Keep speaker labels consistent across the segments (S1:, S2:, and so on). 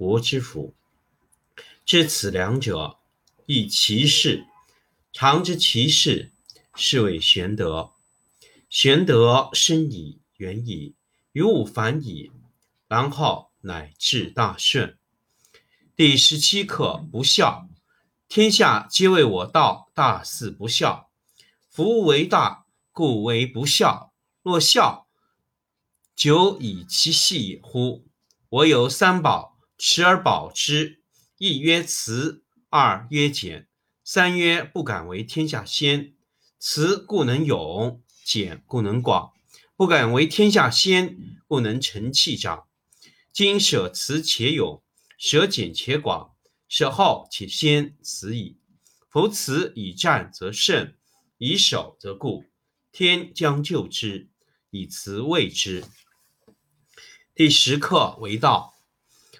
S1: 国之福。知此两者，亦其事。常知其事，是谓玄德。玄德深矣，远矣。于物反矣，然后乃至大顺。第十七课不孝。天下皆为我道，大事不孝。夫为大，故为不孝。若孝，久以其细也乎？我有三宝，持而保之。一曰慈，二曰俭，三曰不敢为天下先。慈故能勇，俭故能广。不敢为天下先，故能成器长。今舍慈且勇，舍俭且广，舍后且先，慈矣。夫慈以战则胜，以守则固。天将就之，以慈卫之。第十课为道，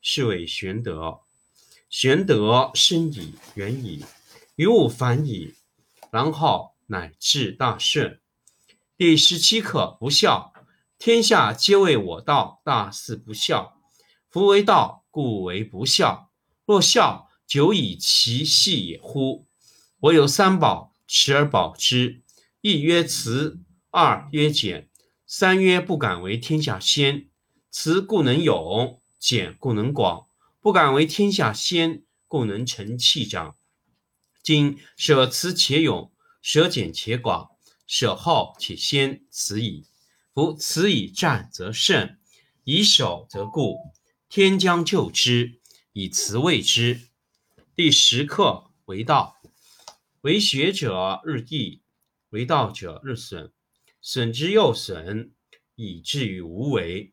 S1: 是谓玄德。玄德深矣，远矣，于物反矣，然后乃至大顺。第十七课不孝。天下皆为我道，大事不孝。夫为道，故为不孝。若孝，久以其细也乎？我有三宝，持而保之。一曰慈，二曰俭，三曰不敢为天下先。慈故能勇，俭故能广。不敢为天下先，故能成器长。今舍慈且勇，舍俭且广，舍后且先，此矣。夫此以战则胜，以守则固。天将就之，以辞卫之。第十课为道，为学者日益，为道者日损，损之又损，以至于无为。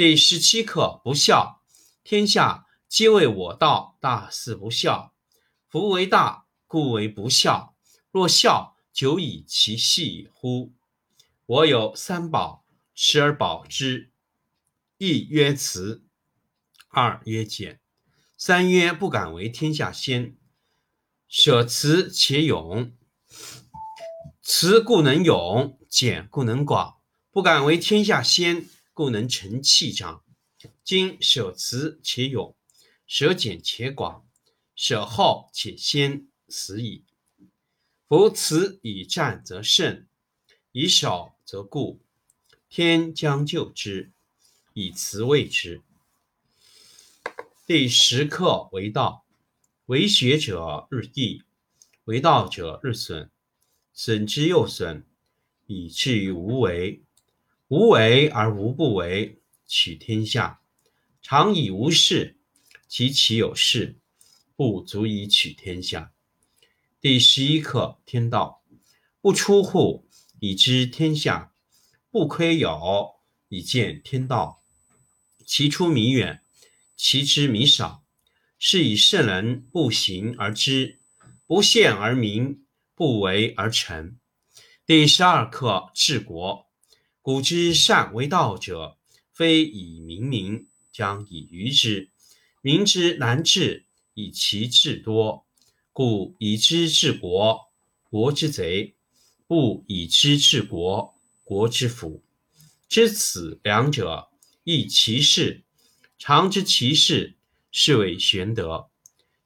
S1: 第十七课不孝。天下皆为我道，大事不孝。夫为大，故为不孝。若孝，久以其细乎？我有三宝，持而保之。一曰慈，二曰俭，三曰不敢为天下先。舍慈且勇，慈故能勇，俭故能广，不敢为天下先，故能成器长。今舍慈且勇，舍俭且广，舍好且先，死矣。夫慈以战则胜，以少则固。天将就之，以慈卫之。第十课为道。为学者日益，为道者日损，损之又损，以至于无为。无为而无不为，取天下常以无事，及其有事，不足以取天下。第十一课天道，不出户以知天下，不窥有以见天道。其出弥远，其知弥少。是以圣人不行而知，不见而明，不为而成。第十二课治国。古之善为道者，非以明民，将以愚之。民之难治，以其智多。故以知治国，国之贼；不以知治国，国之福。知此两者，亦其事。常知其事。是谓玄德，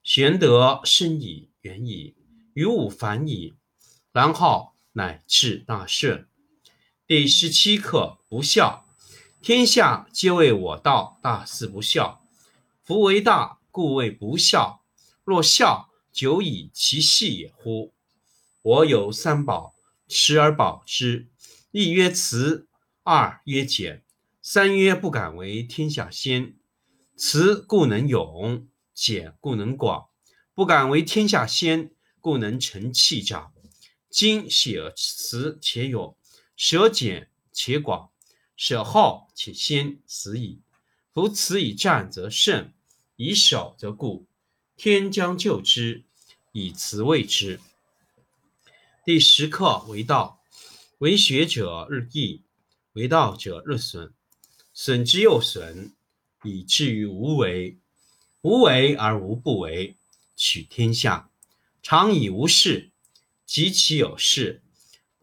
S1: 玄德深矣，远矣，于物反矣，然后乃至大顺。第十七课不孝。天下皆谓我道，大事不孝。夫为大，故为不孝。若孝，久以其细也乎？我有三宝，持而保之。一曰慈，二曰俭，三曰不敢为天下先。慈故能勇，俭故能广，不敢为天下先，故能成器长。今舍慈且勇，舍俭且广，舍好且先，死矣。夫此以战则胜，以守则固。天将就之，以慈卫之。第十课为道，为学者日益，为道者日损，损之又损。以至于无为，无为而无不为，取天下常以无事，及其有事，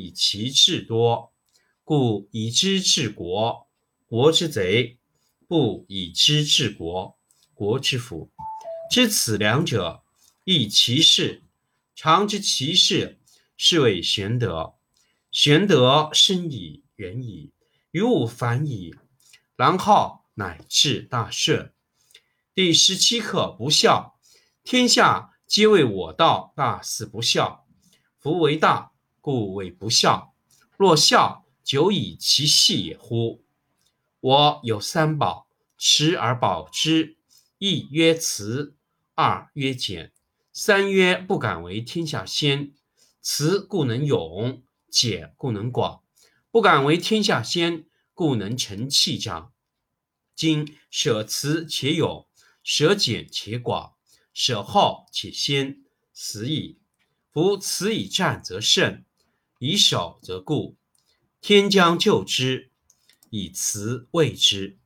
S1: 以其智多。故以知治国，国之贼；不以知治国，国之福。知此两者，亦其事。常知其事，是谓玄德。玄德深矣，远矣，于物反矣，然后。乃至大顺。第十七课不孝。天下皆为我道，大事不孝。夫为大，故谓不孝。若孝，久以其细也乎？我有三宝，持而保之。一曰慈，二曰俭，三曰不敢为天下先。慈故能勇，俭故能广。不敢为天下先，故能成器长。今舍慈且勇，舍俭且广，舍好且先，死矣。夫慈以战则胜，以守则固。天将就之，以慈卫之。